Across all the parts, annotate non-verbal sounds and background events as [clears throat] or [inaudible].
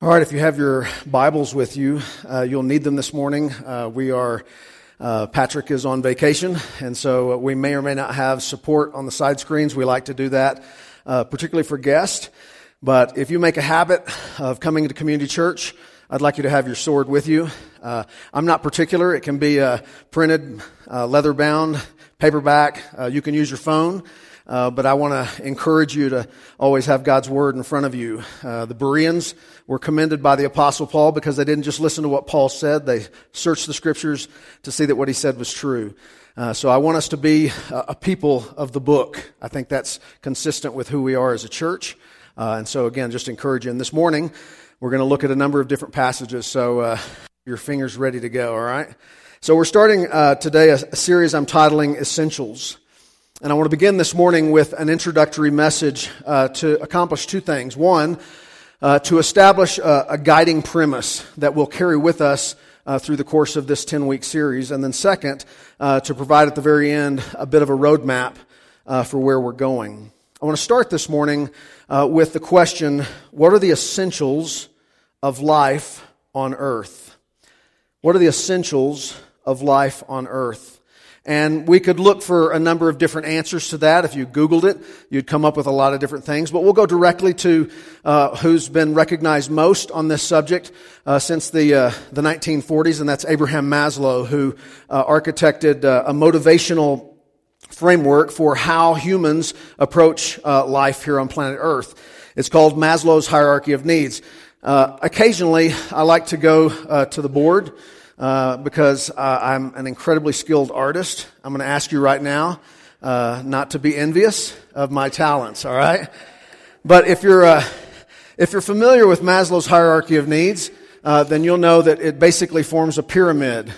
All right, if you have your Bibles with you, uh, you'll need them this morning. Uh, we are, uh, Patrick is on vacation, and so we may or may not have support on the side screens. We like to do that, uh, particularly for guests. But if you make a habit of coming to community church, I'd like you to have your sword with you. Uh, I'm not particular. It can be a printed, uh, leather bound, paperback. you can use your phone. Uh, but I want to encourage you to always have God's word in front of you. Uh, the Bereans were commended by the apostle Paul because they didn't just listen to what Paul said. They searched the scriptures to see that what he said was true. Uh, so I want us to be a, people of the book. I think that's consistent with who we are as a church. Uh, and so again, just encourage you. And this morning, we're going to look at a number of different passages. So uh, your fingers ready to go. All right. So we're starting uh, today a, a series I'm titling Essentials. And I want to begin this morning with an introductory message uh, to accomplish two things. One, uh, to establish a, a, guiding premise that we'll carry with us uh, through the course of this 10 week series. And then, second, uh, to provide at the very end a bit of a roadmap uh, for where we're going. I want to start this morning uh, with the question what are the essentials of life on earth? What are the essentials of life on earth? And we could look for a number of different answers to that. If you Googled it, you'd come up with a lot of different things. But we'll go directly to uh, who's been recognized most on this subject uh, since the uh, the 1940s, and that's Abraham Maslow, who uh, architected uh, a motivational framework for how humans approach uh, life here on planet Earth. It's called Maslow's hierarchy of needs. occasionally, I like to go to the board uh, because uh, I'm an incredibly skilled artist. I'm going to ask you right now uh, not to be envious of my talents. All right, but if you're uh, if you're familiar with Maslow's hierarchy of needs, uh, then you'll know that it basically forms a pyramid.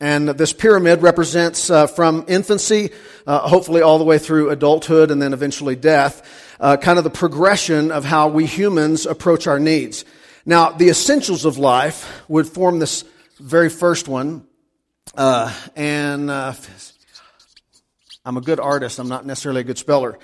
And this pyramid represents from infancy, hopefully all the way through adulthood and then eventually death, kind of the progression of how we humans approach our needs. Now, the essentials of life would form this very first one. Uh, and uh, I'm a good artist. I'm not necessarily a good speller.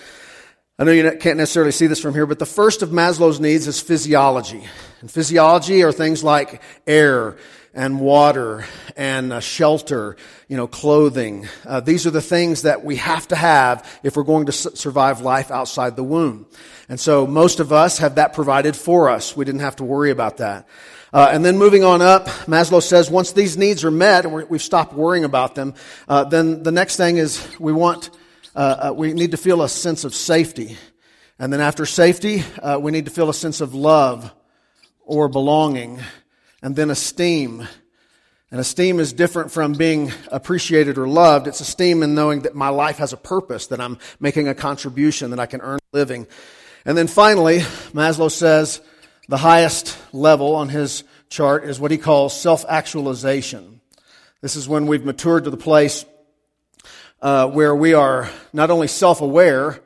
I know you can't necessarily see this from here, but the first of Maslow's needs is physiology. And physiology are things like air and water and uh, shelter, you know, clothing. Uh, these are the things that we have to have if we're going to s- survive life outside the womb. And so most of us have that provided for us. We didn't have to worry about that. Uh, and then moving on up, Maslow says once these needs are met and we've stopped worrying about them, uh, then the next thing is we want, uh, uh, we need to feel a sense of safety. And then after safety, uh, we need to feel a sense of love or belonging and then esteem. And esteem is different from being appreciated or loved. It's esteem in knowing that my life has a purpose, that I'm making a contribution, that I can earn a living. And then finally, Maslow says the highest level on his chart is what he calls self actualization. This is when we've matured to the place uh, where we are not only self aware,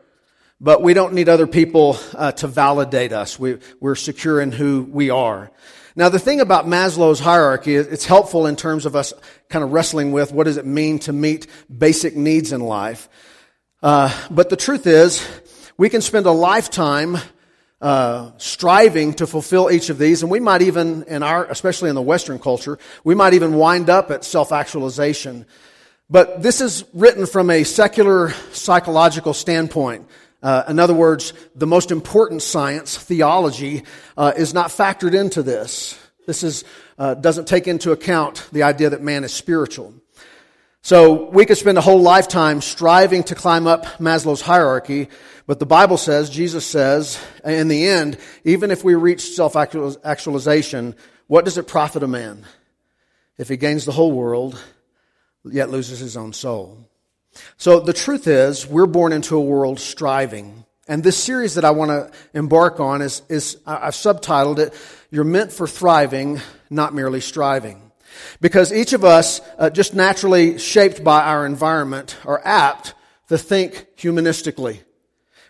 but we don't need other people uh, to validate us. We, we're secure in who we are. Now, the thing about Maslow's hierarchy, it's helpful in terms of us kind of wrestling with what does it mean to meet basic needs in life. Uh, but the truth is, we can spend a lifetime uh, striving to fulfill each of these, and we might even, in our, especially in the Western culture, we might even wind up at self-actualization. But this is written from a secular psychological standpoint. Uh, in other words, the most important science, theology, uh, is not factored into this. This is, uh, doesn't take into account the idea that man is spiritual. So we could spend a whole lifetime striving to climb up Maslow's hierarchy, but the Bible says, Jesus says, in the end, even if we reach self-actualization, what does it profit a man if he gains the whole world, yet loses his own soul? So the truth is, we're born into a world striving. And this series that I want to embark on is, is I've subtitled it, You're Meant for Thriving, Not Merely Striving. Because each of us, uh, just naturally shaped by our environment, are apt to think humanistically.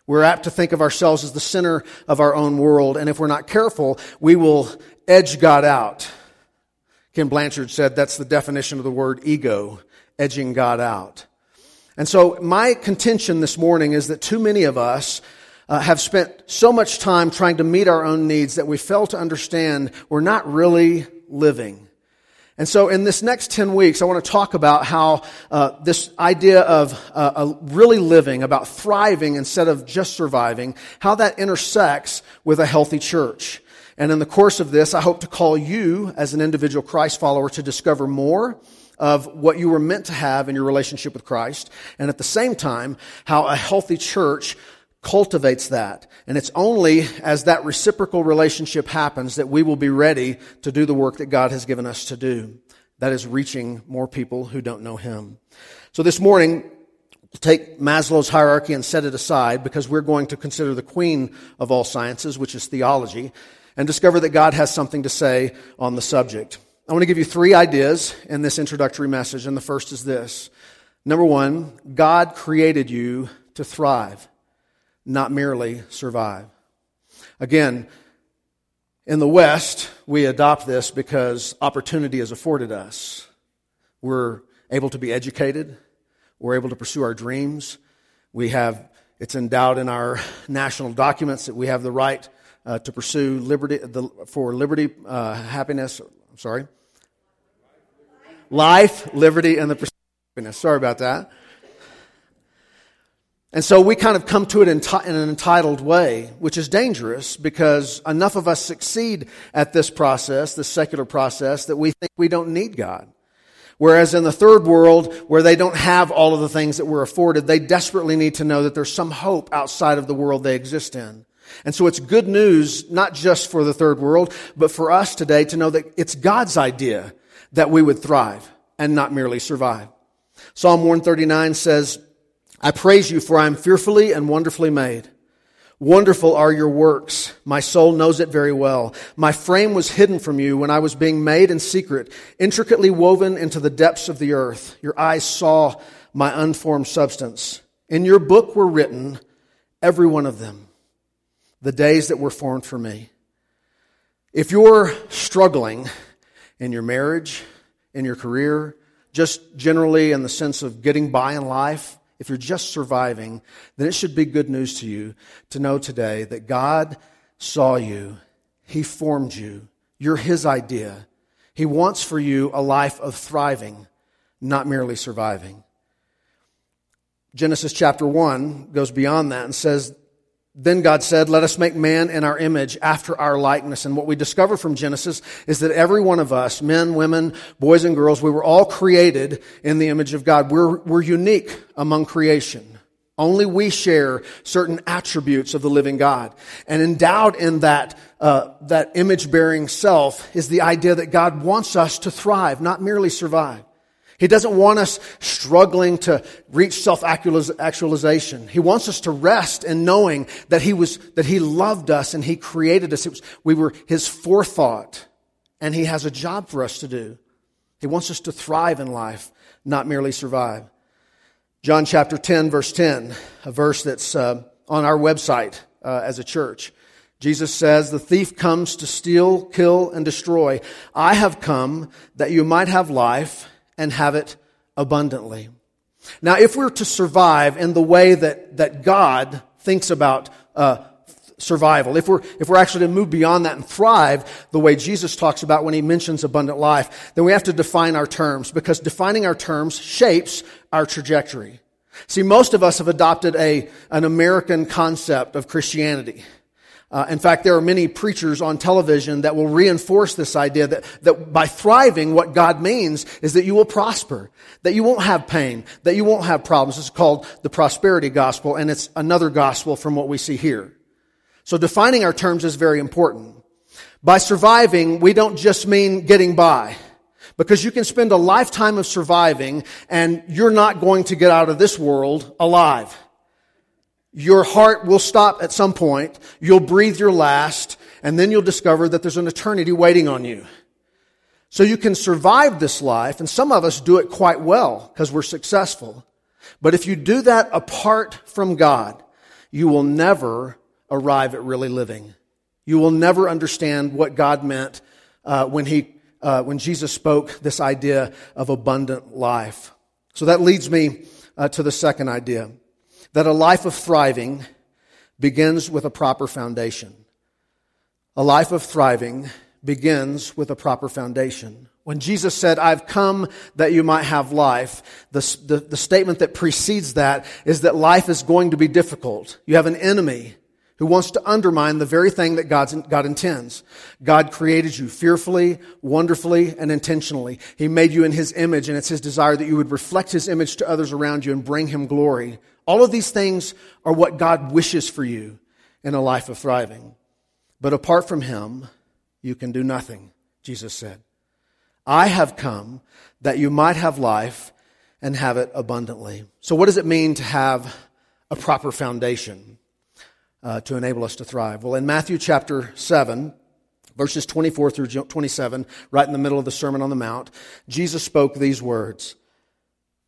We're apt to think of ourselves as the center of our own world, and if we're not careful, we will edge God out. Ken Blanchard said that's the definition of the word ego, edging God out. And so my contention this morning is that too many of us uh, have spent so much time trying to meet our own needs that we fail to understand we're not really living. And so in this next 10 weeks, I want to talk about how uh, this idea of uh, really living, about thriving instead of just surviving, how that intersects with a healthy church. And in the course of this, I hope to call you as an individual Christ follower to discover more of what you were meant to have in your relationship with Christ. And at the same time, how a healthy church cultivates that. And it's only as that reciprocal relationship happens that we will be ready to do the work that God has given us to do. That is reaching more people who don't know Him. So this morning, take Maslow's hierarchy and set it aside because we're going to consider the queen of all sciences, which is theology, and discover that God has something to say on the subject. I want to give you three ideas in this introductory message, and the first is this. Number one, God created you to thrive not merely survive. Again, in the West, we adopt this because opportunity is afforded us. We're able to be educated. We're able to pursue our dreams. We have, it's endowed in our national documents that we have the right uh, to pursue liberty, the, for liberty, uh, happiness, I'm sorry, life, liberty, and the pursuit of happiness. Sorry about that. And so we kind of come to it in, in, an entitled way, which is dangerous because enough of us succeed at this process, this secular process, that we think we don't need God. Whereas in the third world, where they don't have all of the things that we're afforded, they desperately need to know that there's some hope outside of the world they exist in. And so it's good news, not just for the third world, but for us today to know that it's God's idea that we would thrive and not merely survive. Psalm 139 says, I praise you for I am fearfully and wonderfully made. Wonderful are your works. My soul knows it very well. My frame was hidden from you when I was being made in secret, intricately woven into the depths of the earth. Your eyes saw my unformed substance. In your book were written, every one of them, the days that were formed for me. If you're struggling in your marriage, in your career, just generally in the sense of getting by in life, if you're just surviving, then it should be good news to you to know today that God saw you, He formed you, you're His idea. He wants for you a life of thriving, not merely surviving. Genesis chapter 1 goes beyond that and says then God said, Let us make man in our image after our likeness. And what we discover from Genesis is that every one of us, men, women, boys, and girls, we were all created in the image of God. We're, we're unique among creation. Only we share certain attributes of the living God. And endowed in that, uh, that image bearing self is the idea that God wants us to thrive, not merely survive. He doesn't want us struggling to reach self-actualization. He wants us to rest in knowing that He was, that He loved us and He created us. Was, we were His forethought and He has a job for us to do. He wants us to thrive in life, not merely survive. John chapter 10 verse 10, a verse that's uh, on our website uh, as a church. Jesus says, the thief comes to steal, kill, and destroy. I have come that you might have life and have it abundantly. Now, if we're to survive in the way that, that God thinks about uh, survival, if we're, if we're actually to move beyond that and thrive the way Jesus talks about when he mentions abundant life, then we have to define our terms because defining our terms shapes our trajectory. See, most of us have adopted a, an American concept of Christianity. Uh, in fact, there are many preachers on television that will reinforce this idea that, that by thriving, what God means is that you will prosper, that you won't have pain, that you won't have problems. It's called the prosperity gospel, and it's another gospel from what we see here. So defining our terms is very important. By surviving, we don't just mean getting by. Because you can spend a lifetime of surviving and you're not going to get out of this world alive. Your heart will stop at some point. You'll breathe your last, and then you'll discover that there's an eternity waiting on you. So you can survive this life, and some of us do it quite well because we're successful. But if you do that apart from God, you will never arrive at really living. You will never understand what God meant uh, when he, uh, when Jesus spoke this idea of abundant life. So that leads me uh, to the second idea that a life of thriving begins with a proper foundation. A life of thriving begins with a proper foundation. When Jesus said, I've come that you might have life, the, the, the, statement that precedes that is that life is going to be difficult. You have an enemy who wants to undermine the very thing that God's, God intends. God created you fearfully, wonderfully, and intentionally. He made you in His image, and it's His desire that you would reflect His image to others around you and bring Him glory. All of these things are what God wishes for you in a life of thriving. But apart from Him, you can do nothing, Jesus said. I have come that you might have life and have it abundantly. So, what does it mean to have a proper foundation uh, to enable us to thrive? Well, in Matthew chapter 7, verses 24 through 27, right in the middle of the Sermon on the Mount, Jesus spoke these words.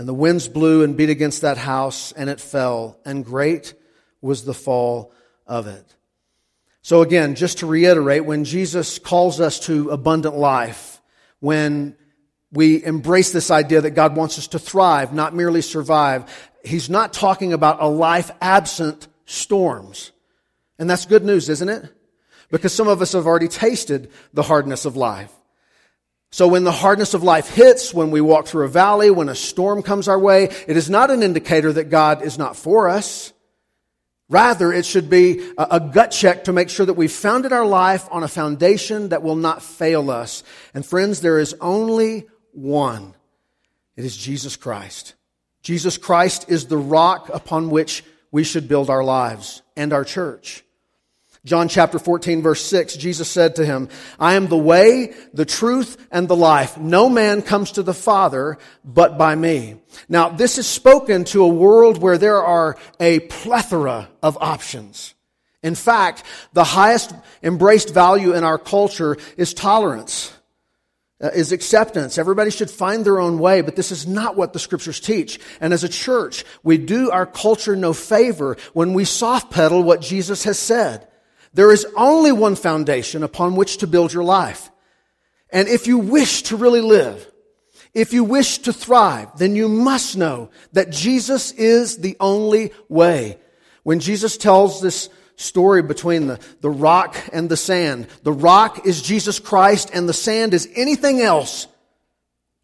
and the winds blew and beat against that house, and it fell, and great was the fall of it. So again, just to reiterate, when Jesus calls us to abundant life, when we embrace this idea that God wants us to thrive, not merely survive, He's not talking about a life absent storms. And that's good news, isn't it? Because some of us have already tasted the hardness of life. So when the hardness of life hits, when we walk through a valley, when a storm comes our way, it is not an indicator that God is not for us. Rather, it should be a, gut check to make sure that we've founded our life on a foundation that will not fail us. And friends, there is only one. It is Jesus Christ. Jesus Christ is the rock upon which we should build our lives and our church. John chapter 14 verse 6, Jesus said to him, I am the way, the truth, and the life. No man comes to the Father but by me. Now, this is spoken to a world where there are a plethora of options. In fact, the highest embraced value in our culture is tolerance, uh, is acceptance. Everybody should find their own way, but this is not what the scriptures teach. And as a church, we do our culture no favor when we soft pedal what Jesus has said. There is only one foundation upon which to build your life. And if you wish to really live, if you wish to thrive, then you must know that Jesus is the only way. When Jesus tells this story between the, the rock and the sand, the rock is Jesus Christ and the sand is anything else.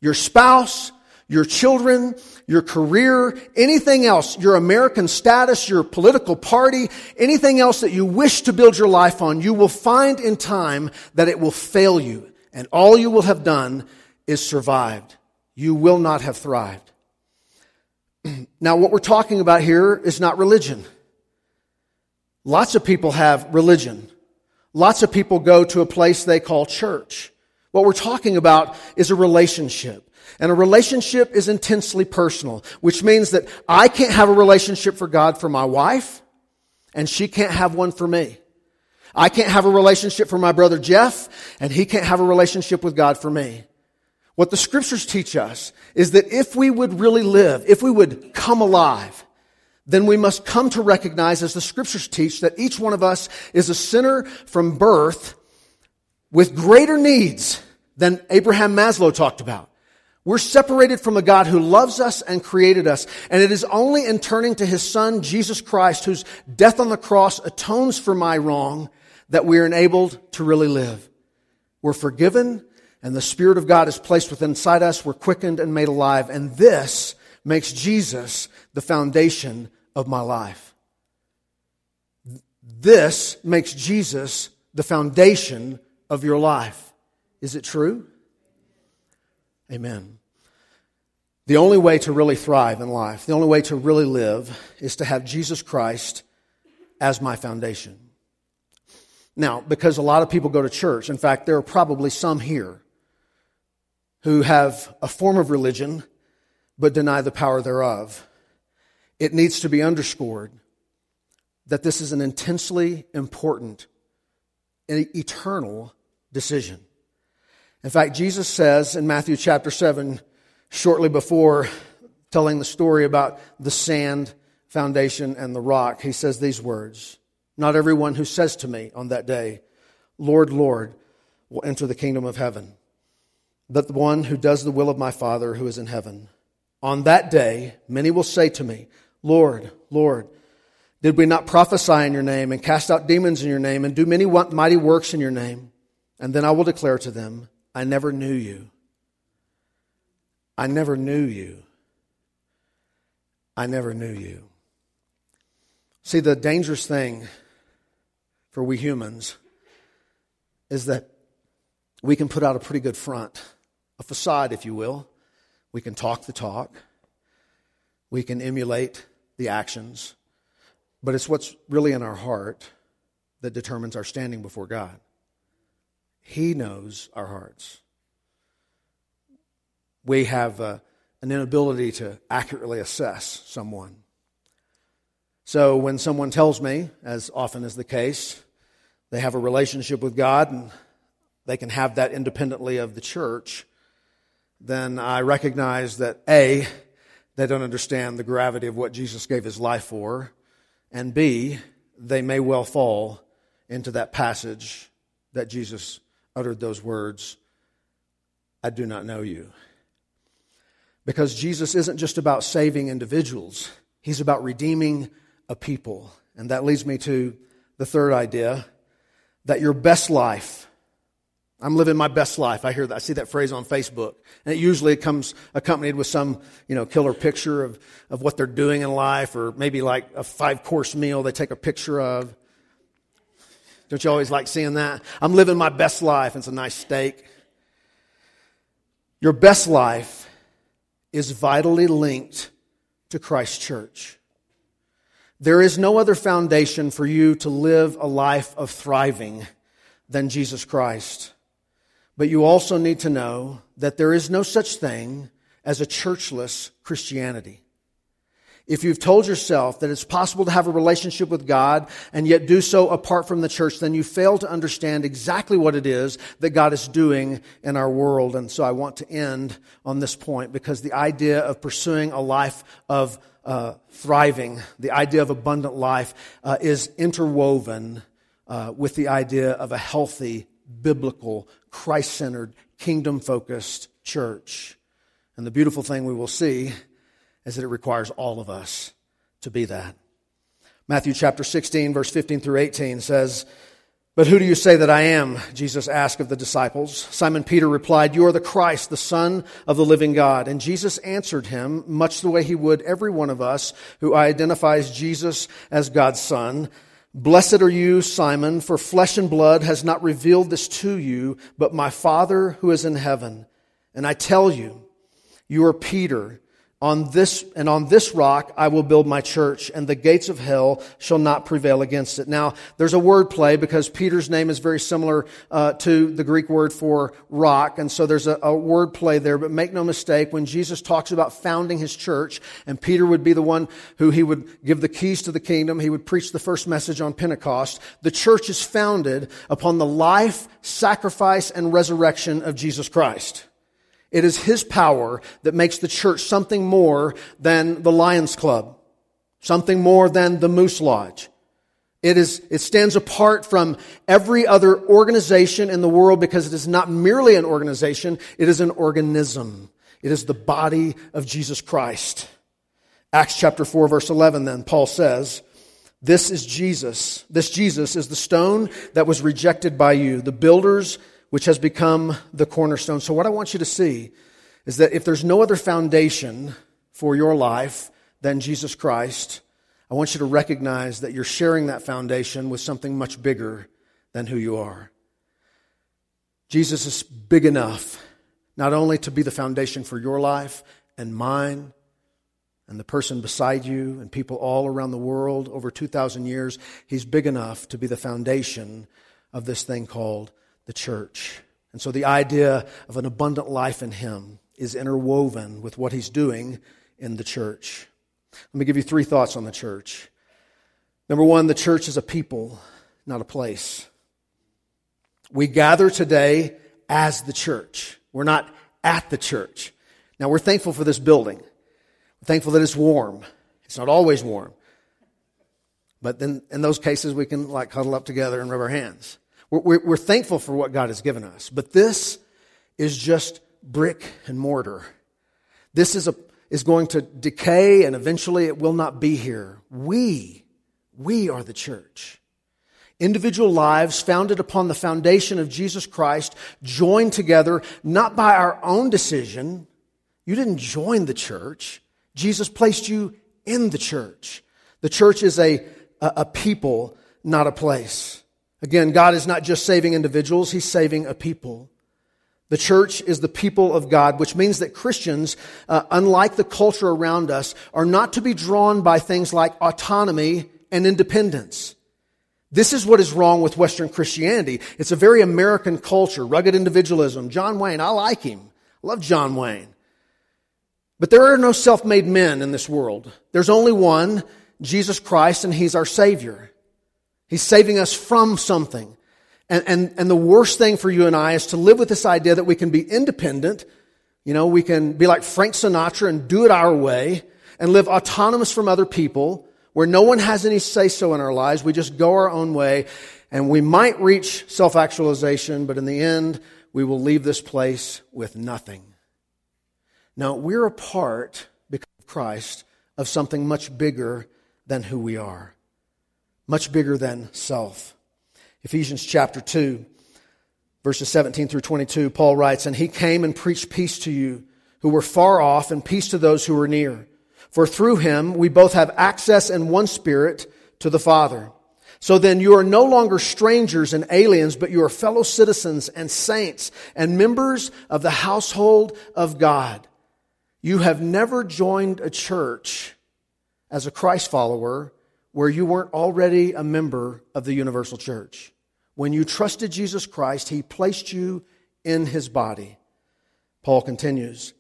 Your spouse, your children, your career, anything else, your American status, your political party, anything else that you wish to build your life on, you will find in time that it will fail you. And all you will have done is survived. You will not have thrived. [clears throat] now, what we're talking about here is not religion. Lots of people have religion. Lots of people go to a place they call church. What we're talking about is a relationship. And a relationship is intensely personal, which means that I can't have a relationship for God for my wife, and she can't have one for me. I can't have a relationship for my brother Jeff, and he can't have a relationship with God for me. What the scriptures teach us is that if we would really live, if we would come alive, then we must come to recognize, as the scriptures teach, that each one of us is a sinner from birth with greater needs than Abraham Maslow talked about. We're separated from a God who loves us and created us. And it is only in turning to his son, Jesus Christ, whose death on the cross atones for my wrong, that we are enabled to really live. We're forgiven and the Spirit of God is placed within inside us. We're quickened and made alive. And this makes Jesus the foundation of my life. This makes Jesus the foundation of your life. Is it true? Amen. The only way to really thrive in life, the only way to really live, is to have Jesus Christ as my foundation. Now, because a lot of people go to church, in fact, there are probably some here who have a form of religion but deny the power thereof. It needs to be underscored that this is an intensely important and eternal decision. In fact, Jesus says in Matthew chapter 7, shortly before telling the story about the sand foundation and the rock, he says these words Not everyone who says to me on that day, Lord, Lord, will enter the kingdom of heaven, but the one who does the will of my Father who is in heaven. On that day, many will say to me, Lord, Lord, did we not prophesy in your name and cast out demons in your name and do many mighty works in your name? And then I will declare to them, I never knew you. I never knew you. I never knew you. See, the dangerous thing for we humans is that we can put out a pretty good front, a facade, if you will. We can talk the talk, we can emulate the actions, but it's what's really in our heart that determines our standing before God. He knows our hearts. We have uh, an inability to accurately assess someone. So when someone tells me, as often is the case, they have a relationship with God and they can have that independently of the church, then I recognize that A, they don't understand the gravity of what Jesus gave his life for, and B, they may well fall into that passage that Jesus uttered those words I do not know you. Because Jesus isn't just about saving individuals, he's about redeeming a people. And that leads me to the third idea that your best life I'm living my best life. I hear that. I see that phrase on Facebook. And it usually comes accompanied with some, you know, killer picture of, of what they're doing in life or maybe like a five course meal they take a picture of. Don't you always like seeing that? I'm living my best life. It's a nice steak. Your best life is vitally linked to Christ Church. There is no other foundation for you to live a life of thriving than Jesus Christ. But you also need to know that there is no such thing as a churchless Christianity. If you've told yourself that it's possible to have a relationship with God and yet do so apart from the church, then you fail to understand exactly what it is that God is doing in our world. And so I want to end on this point because the idea of pursuing a life of uh, thriving, the idea of abundant life, uh, is interwoven uh, with the idea of a healthy biblical, Christ centered, kingdom focused church. And the beautiful thing we will see is that it requires all of us to be that. Matthew chapter 16, verse 15 through 18 says, But who do you say that I am? Jesus asked of the disciples. Simon Peter replied, You are the Christ, the Son of the living God. And Jesus answered him, much the way he would every one of us who identifies Jesus as God's Son. Blessed are you, Simon, for flesh and blood has not revealed this to you, but my Father who is in heaven. And I tell you, you are Peter on this, and on this rock I will build my church, and the gates of hell shall not prevail against it. Now, there's a word play because Peter's name is very similar uh, to the Greek word for rock, and so there's a, a word play there. But make no mistake, when Jesus talks about founding his church, and Peter would be the one who he would give the keys to the kingdom, he would preach the first message on Pentecost. The church is founded upon the life, sacrifice, and resurrection of Jesus Christ. It is His power that makes the church something more than the Lions Club, something more than the Moose Lodge. It, is, it stands apart from every other organization in the world because it is not merely an organization, it is an organism. It is the body of Jesus Christ. Acts chapter 4, verse 11, then, Paul says, This is Jesus. This Jesus is the stone that was rejected by you, the builders which has become the cornerstone. So, what I want you to see is that if there's no other foundation for your life than Jesus Christ, I want you to recognize that you're sharing that foundation with something much bigger than who you are. Jesus is big enough not only to be the foundation for your life and mine and the person beside you and people all around the world over 2,000 years, he's big enough to be the foundation of this thing called the church. And so the idea of an abundant life in Him is interwoven with what He's doing in the church. Let me give you three thoughts on the church. Number one, the church is a people, not a place. We gather today as the church. We're not at the church. Now, we're thankful for this building. We're thankful that it's warm. It's not always warm. But then in those cases, we can like huddle up together and rub our hands. We're, we're, thankful for what God has given us. But this is just brick and mortar. This is, a, is going to decay and eventually it will not be here. We, we are the church. Individual lives founded upon the foundation of Jesus Christ, joined together not by our own decision. You didn't join the church. Jesus placed you in the church. The church is a, a, a people, not a place. Again, God is not just saving individuals, He's saving a people. The church is the people of God, which means that Christians, uh, unlike the culture around us, are not to be drawn by things like autonomy and independence. This is what is wrong with Western Christianity. It's a very American culture, rugged individualism. John Wayne, I like him. I love John Wayne. But there are no self-made men in this world. There's only one, Jesus Christ, and He's our Savior. He's saving us from something. And, and, and the worst thing for you and I is to live with this idea that we can be independent. You know, we can be like Frank Sinatra and do it our way and live autonomous from other people where no one has any say so in our lives. We just go our own way and we might reach self actualization, but in the end, we will leave this place with nothing. Now, we're a part, because of Christ, of something much bigger than who we are, much bigger than self. Ephesians chapter 2, verses 17 through 22, Paul writes, And he came and preached peace to you who were far off and peace to those who were near. For through him we both have access in one spirit to the Father. So then you are no longer strangers and aliens, but you are fellow citizens and saints and members of the household of God. You have never joined a church as a Christ follower where you weren't already a member of the universal church. When you trusted Jesus Christ, he placed you in his body. Paul continues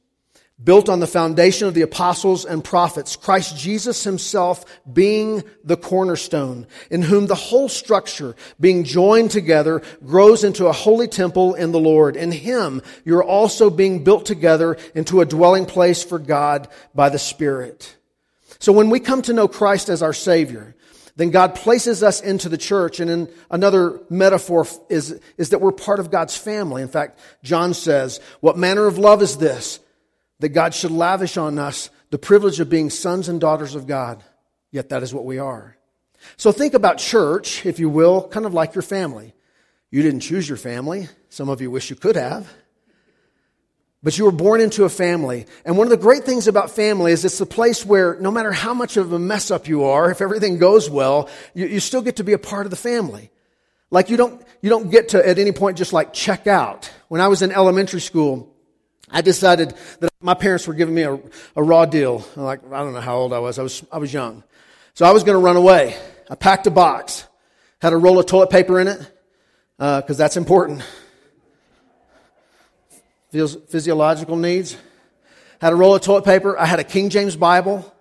built on the foundation of the apostles and prophets, Christ Jesus himself being the cornerstone, in whom the whole structure, being joined together, grows into a holy temple in the Lord. In him, you're also being built together into a dwelling place for God by the Spirit. So when we come to know Christ as our Savior, then God places us into the church. And in another metaphor is, is that we're part of God's family. In fact, John says, what manner of love is this? that God should lavish on us the privilege of being sons and daughters of God. Yet that is what we are. So think about church, if you will, kind of like your family. You didn't choose your family. Some of you wish you could have. But you were born into a family. And one of the great things about family is it's the place where no matter how much of a mess up you are, if everything goes well, you, you still get to be a part of the family. Like you don't, you don't get to at any point just like check out. When I was in elementary school, I decided that my parents were giving me a, a raw deal. Like, I don't know how old I was. I was, I was young. So I was going to run away. I packed a box, had a roll of toilet paper in it, because uh, that's important. Physiological needs. Had a roll of toilet paper. I had a King James Bible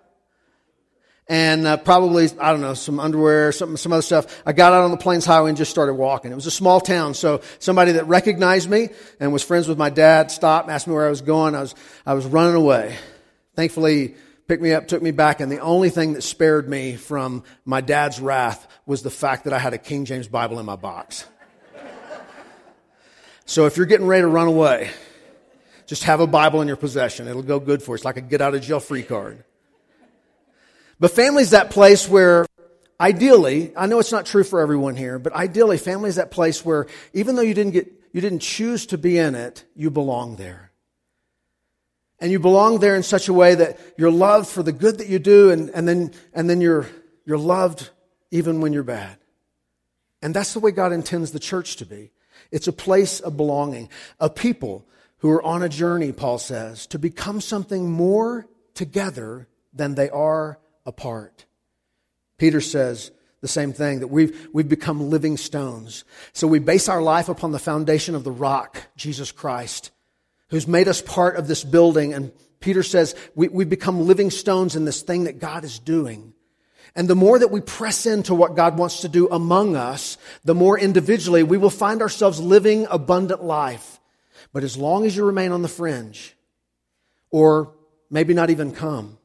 and uh, probably I don't know some underwear, some some other stuff. I got out on the Plains Highway and just started walking. It was a small town, so somebody that recognized me and was friends with my dad stopped, asked me where I was going. I was I was running away. Thankfully, picked me up, took me back, and the only thing that spared me from my dad's wrath was the fact that I had a King James Bible in my box. so if you're getting ready to run away, just have a Bible in your possession. It'll go good for you. It's like a get out of jail free card. But family's that place where ideally, I know it's not true for everyone here, but ideally family is that place where even though you didn't get, you didn't choose to be in it, you belong there. And you belong there in such a way that you're loved for the good that you do and, and then, and then you're, you're loved even when you're bad. And that's the way God intends the church to be. It's a place of belonging, a people who are on a journey, Paul says, to become something more together than they are apart. Peter says the same thing that we've, we've become living stones. So we base our life upon the foundation of the rock, Jesus Christ, who's made us part of this building. And Peter says we, we become living stones in this thing that God is doing. And the more that we press into what God wants to do among us, the more individually we will find ourselves living abundant life. But as long as you remain on the fringe, or maybe not even come,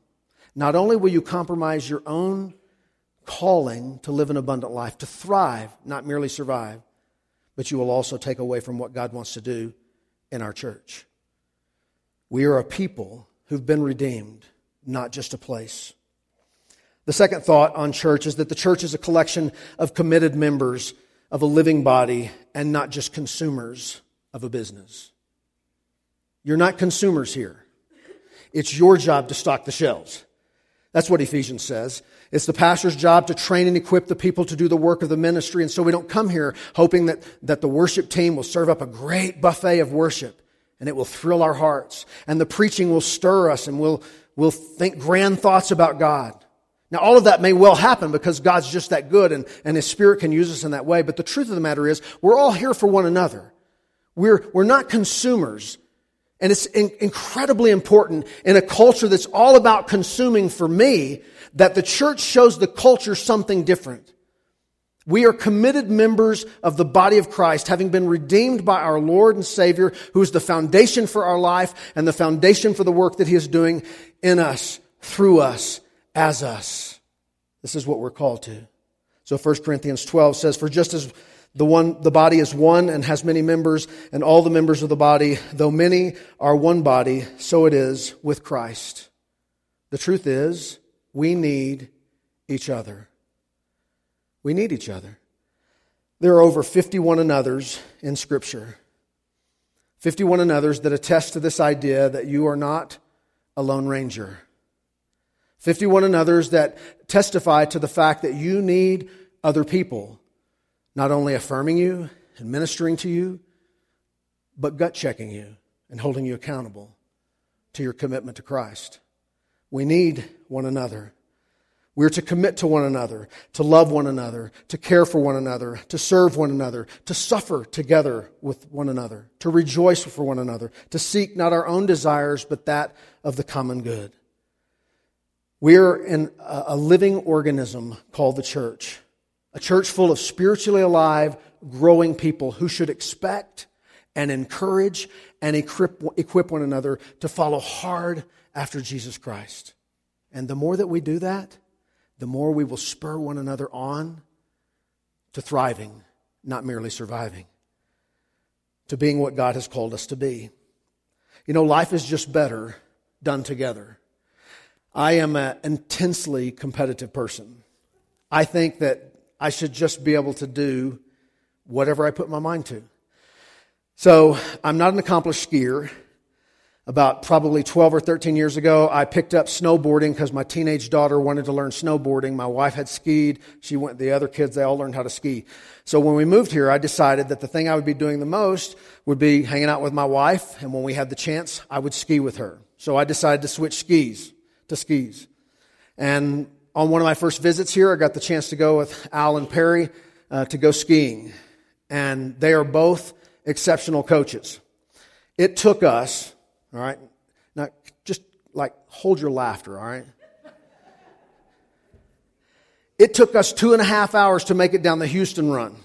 not only will you compromise your own calling to live an abundant life, to thrive, not merely survive, but you will also take away from what God wants to do in our church. We are a people who've been redeemed, not just a place. The second thought on church is that the church is a collection of committed members of a living body and not just consumers of a business. You're not consumers here. It's your job to stock the shelves. That's what Ephesians says. It's the pastor's job to train and equip the people to do the work of the ministry. And so we don't come here hoping that, that the worship team will serve up a great buffet of worship and it will thrill our hearts and the preaching will stir us and we'll, we'll think grand thoughts about God. Now, all of that may well happen because God's just that good and, and His Spirit can use us in that way. But the truth of the matter is, we're all here for one another. We're, we're not consumers. And it's in, incredibly important in a culture that's all about consuming for me that the church shows the culture something different. We are committed members of the body of Christ, having been redeemed by our Lord and Savior, who is the foundation for our life and the foundation for the work that He is doing in us, through us, as us. This is what we're called to. So 1 Corinthians 12 says, For just as the one, the body is one and has many members, and all the members of the body, though many are one body, so it is with Christ. The truth is, we need each other. We need each other. There are over 51 another's in Scripture. 51 another's that attest to this idea that you are not a lone ranger. 51 another's that testify to the fact that you need other people, not only affirming you and ministering to you, but gut checking you and holding you accountable to your commitment to Christ. We need one another. We're to commit to one another, to love one another, to care for one another, to serve one another, to suffer together with one another, to rejoice for one another, to seek not our own desires, but that of the common good. We're in a living organism called the church, a church full of spiritually alive, growing people who should expect and encourage and equip one another to follow hard after Jesus Christ. And the more that we do that, the more we will spur one another on to thriving, not merely surviving, to being what God has called us to be. You know, life is just better done together. I am an intensely competitive person. I think that I should just be able to do whatever I put my mind to. So I'm not an accomplished skier. About probably 12 or 13 years ago, I picked up snowboarding because my teenage daughter wanted to learn snowboarding. My wife had skied. She went, the other kids, they all learned how to ski. So when we moved here, I decided that the thing I would be doing the most would be hanging out with my wife. And when we had the chance, I would ski with her. So I decided to switch skis to skis. And on one of my first visits here, I got the chance to go with Al and Perry uh, to go skiing. And they are both exceptional coaches. It took us, all right, now just like hold your laughter, all right? It took us two and a half hours to make it down the Houston run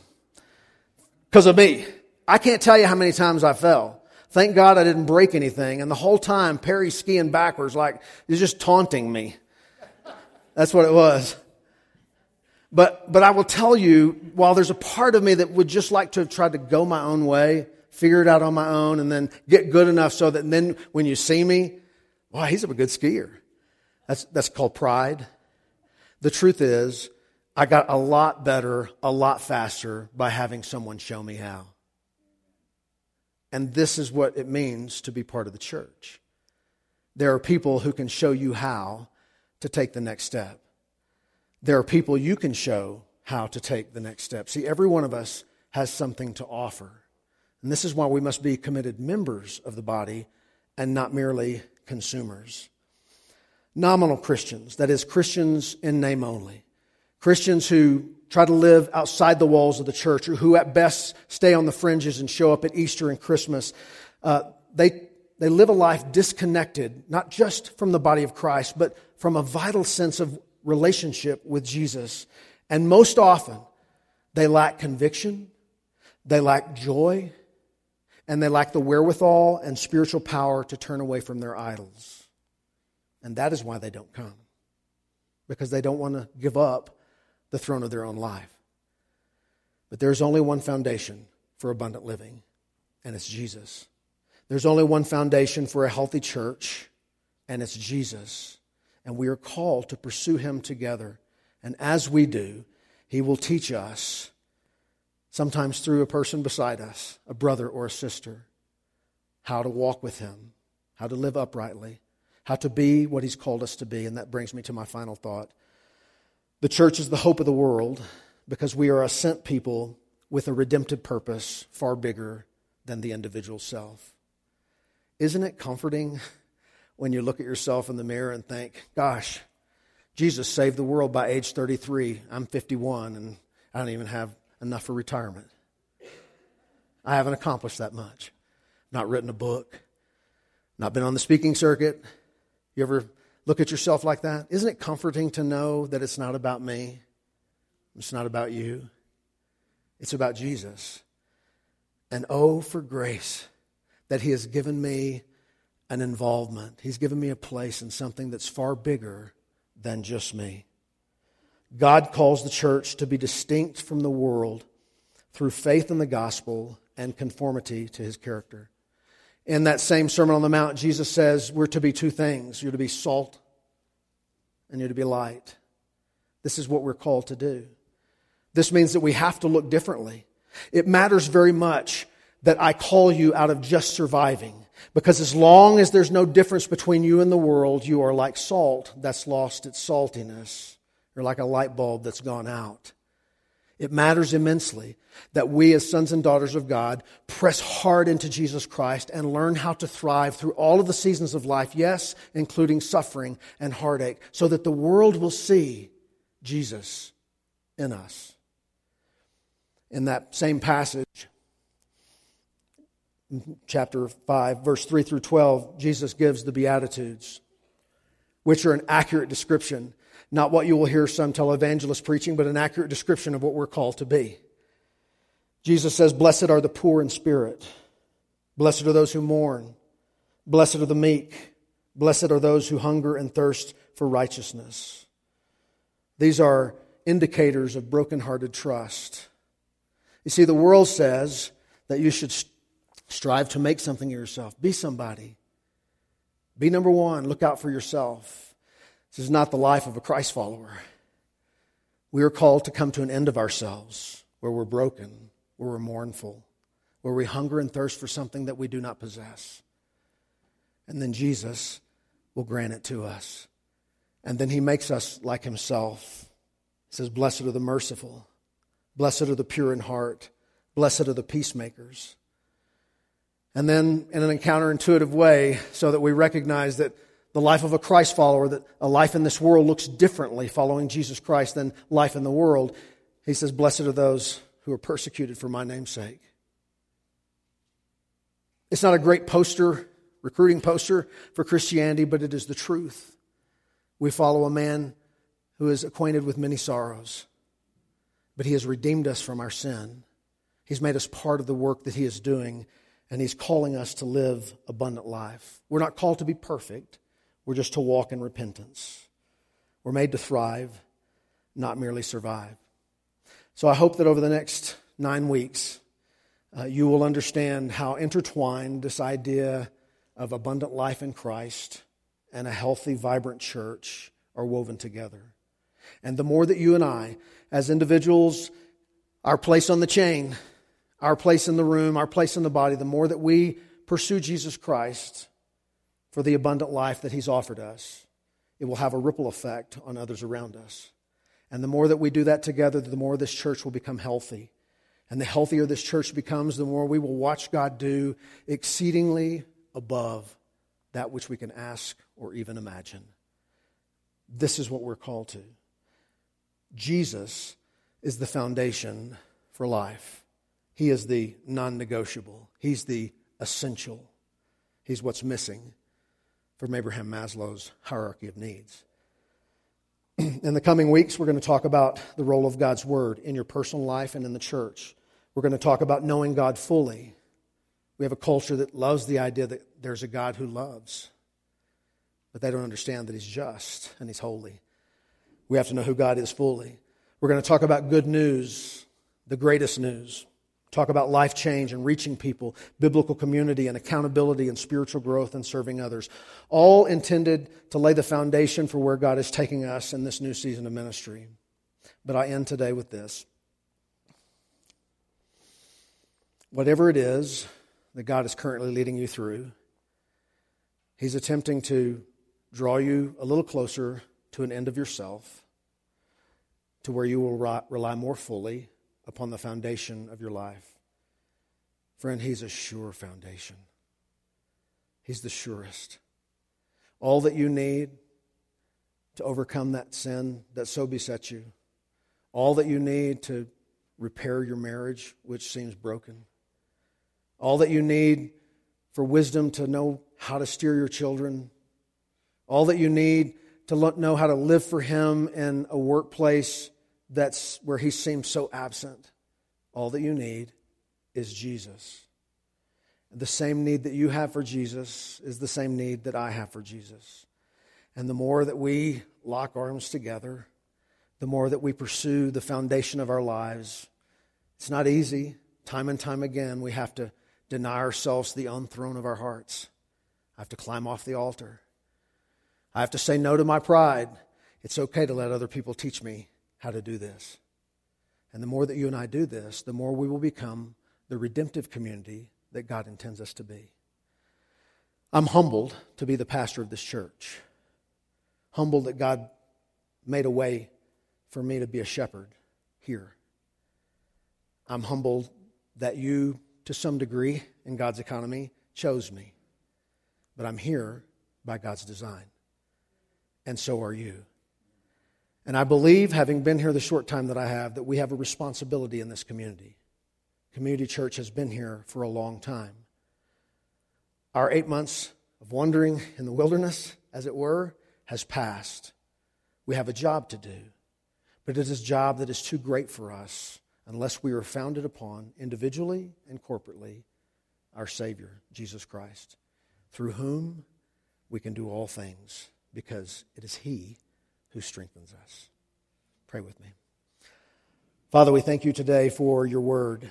because of me. I can't tell you how many times I fell. Thank God I didn't break anything. And the whole time, Perry's skiing backwards, like he's just taunting me. That's what it was. But, but I will tell you, while there's a part of me that would just like to have tried to go my own way, figure it out on my own, and then get good enough so that then when you see me, wow, he's a good skier. That's, that's called pride. The truth is, I got a lot better, a lot faster by having someone show me how. And this is what it means to be part of the church. There are people who can show you how to take the next step. There are people you can show how to take the next step. See, every one of us has something to offer. And this is why we must be committed members of the body and not merely consumers. Nominal Christians, that is, Christians in name only. Christians who try to live outside the walls of the church, or who at best stay on the fringes and show up at Easter and Christmas, uh, they, they live a life disconnected, not just from the body of Christ, but from a vital sense of relationship with Jesus. And most often, they lack conviction, they lack joy, and they lack the wherewithal and spiritual power to turn away from their idols. And that is why they don't come, because they don't want to give up the throne of their own life. But there's only one foundation for abundant living, and it's Jesus. There's only one foundation for a healthy church, and it's Jesus. And we are called to pursue him together. And as we do, he will teach us, sometimes through a person beside us, a brother or a sister, how to walk with him, how to live uprightly, how to be what he's called us to be. And that brings me to my final thought. The church is the hope of the world because we are a sent people with a redemptive purpose far bigger than the individual self. Isn't it comforting when you look at yourself in the mirror and think, gosh, Jesus saved the world by age 33. I'm 51 and I don't even have enough for retirement. I haven't accomplished that much. Not written a book, not been on the speaking circuit. You ever look at yourself like that? Isn't it comforting to know that it's not about me? It's not about you. It's about Jesus. And oh, for grace that He has given me an involvement. He's given me a place in something that's far bigger than just me. God calls the church to be distinct from the world through faith in the gospel and conformity to his character. In that same Sermon on the Mount, Jesus says we're to be two things you're to be salt and you're to be light. This is what we're called to do. This means that we have to look differently. It matters very much that I call you out of just surviving. Because as long as there's no difference between you and the world, you are like salt that's lost its saltiness. You're like a light bulb that's gone out. It matters immensely that we, as sons and daughters of God, press hard into Jesus Christ and learn how to thrive through all of the seasons of life, yes, including suffering and heartache, so that the world will see Jesus in us. In that same passage, chapter 5, verse 3 through 12, Jesus gives the Beatitudes, which are an accurate description, not what you will hear some televangelists preaching, but an accurate description of what we're called to be. Jesus says, Blessed are the poor in spirit, blessed are those who mourn, blessed are the meek, blessed are those who hunger and thirst for righteousness. These are indicators of brokenhearted trust. You see, the world says that you should Strive to make something of yourself. Be somebody. Be number one. Look out for yourself. This is not the life of a Christ follower. We are called to come to an end of ourselves where we're broken, where we're mournful, where we hunger and thirst for something that we do not possess. And then Jesus will grant it to us. And then he makes us like himself. He says, Blessed are the merciful, blessed are the pure in heart, blessed are the peacemakers. And then in an counterintuitive way, so that we recognize that the life of a Christ follower, that a life in this world looks differently following Jesus Christ than life in the world. He says, Blessed are those who are persecuted for my name's sake. It's not a great poster, recruiting poster for Christianity, but it is the truth. We follow a man who is acquainted with many sorrows, but he has redeemed us from our sin. He's made us part of the work that he is doing and He's calling us to live abundant life. We're not called to be perfect, we're just to walk in repentance. We're made to thrive, not merely survive. So I hope that over the next nine weeks, uh, you will understand how intertwined this idea of abundant life in Christ and a healthy, vibrant church are woven together. And the more that you and I, as individuals, our place on the chain, our place in the room, our place in the body, the more that we pursue Jesus Christ for the abundant life that He's offered us, it will have a ripple effect on others around us. And the more that we do that together, the more this church will become healthy. And the healthier this church becomes, the more we will watch God do exceedingly above that which we can ask or even imagine. This is what we're called to. Jesus is the foundation for life. He is the non negotiable, He's the essential. He's what's missing from Abraham Maslow's hierarchy of needs. [clears throat] in the coming weeks, we're going to talk about the role of God's Word in your personal life and in the church. We're going to talk about knowing God fully. We have a culture that loves the idea that there's a God who loves, but they don't understand that He's just and He's holy. We have to know who God is fully. We're going to talk about good news, the greatest news. Talk about life change and reaching people, biblical community and accountability and spiritual growth and serving others. All intended to lay the foundation for where God is taking us in this new season of ministry. But I end today with this. Whatever it is that God is currently leading you through, He's attempting to draw you a little closer to an end of yourself, to where you will rely more fully upon the foundation of your life. Friend, He's a sure foundation. He's the surest. All that you need to overcome that sin that so besets you, all that you need to repair your marriage, which seems broken, all that you need for wisdom to know how to steer your children, all that you need to know how to live for Him in a workplace that's where He seems so absent. All that you need is Jesus. The same need that you have for Jesus is the same need that I have for Jesus. And the more that we lock arms together, the more that we pursue the foundation of our lives, it's not easy. Time and time again, we have to deny ourselves the own throne of our hearts. I have to climb off the altar. I have to say no to my pride. It's okay to let other people teach me how to do this. And the more that you and I do this, the more we will become the redemptive community that God intends us to be. I'm humbled to be the pastor of this church, humbled that God made a way for me to be a shepherd here. I'm humbled that you, to some degree, in God's economy, chose me. But I'm here by God's design. And so are you. And I believe, having been here the short time that I have, that we have a responsibility in this community. Community Church has been here for a long time. Our eight months of wandering in the wilderness, as it were, has passed. We have a job to do, but it is a job that is too great for us unless we are founded upon, individually and corporately, our Savior, Jesus Christ, through whom we can do all things because it is He who strengthens us. Pray with me. Father, we thank you today for your word.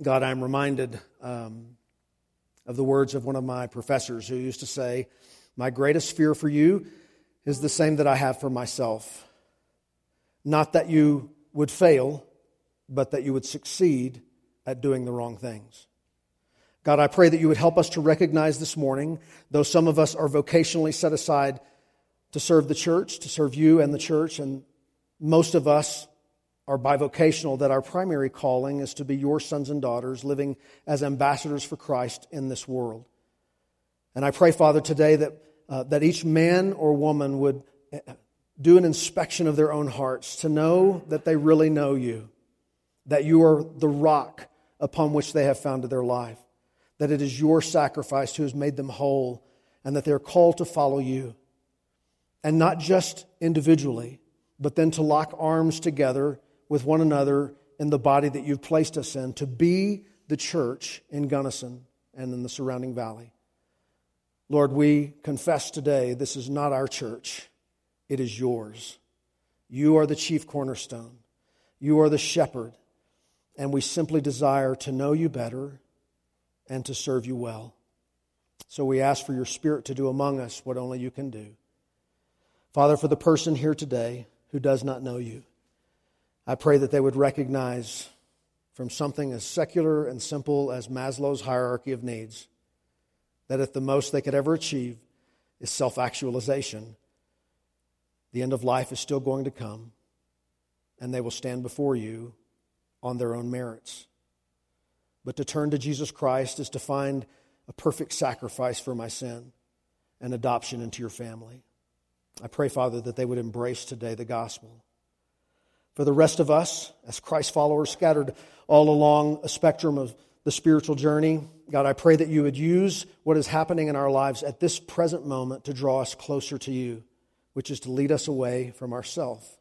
God, I'm reminded um, of the words of one of my professors who used to say, My greatest fear for you is the same that I have for myself. Not that you would fail, but that you would succeed at doing the wrong things. God, I pray that you would help us to recognize this morning, though some of us are vocationally set aside to serve the church, to serve you and the church, and most of us are bivocational, that our primary calling is to be your sons and daughters living as ambassadors for Christ in this world. And I pray, Father, today that, uh, that each man or woman would uh, do an inspection of their own hearts to know that they really know you, that you are the rock upon which they have founded their life, that it is your sacrifice who has made them whole, and that they're called to follow you. And not just individually, but then to lock arms together with one another in the body that you've placed us in to be the church in Gunnison and in the surrounding valley. Lord, we confess today this is not our church, it is yours. You are the chief cornerstone, you are the shepherd, and we simply desire to know you better and to serve you well. So we ask for your spirit to do among us what only you can do. Father, for the person here today who does not know you, I pray that they would recognize from something as secular and simple as Maslow's hierarchy of needs that if the most they could ever achieve is self actualization, the end of life is still going to come, and they will stand before you on their own merits. But to turn to Jesus Christ is to find a perfect sacrifice for my sin and adoption into your family. I pray, Father, that they would embrace today the gospel for the rest of us, as Christ followers scattered all along a spectrum of the spiritual journey, God, I pray that you would use what is happening in our lives at this present moment to draw us closer to you, which is to lead us away from ourself.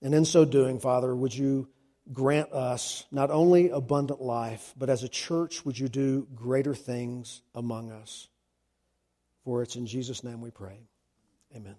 And in so doing, Father, would you grant us not only abundant life, but as a church, would you do greater things among us? For it's in Jesus' name we pray. Amen.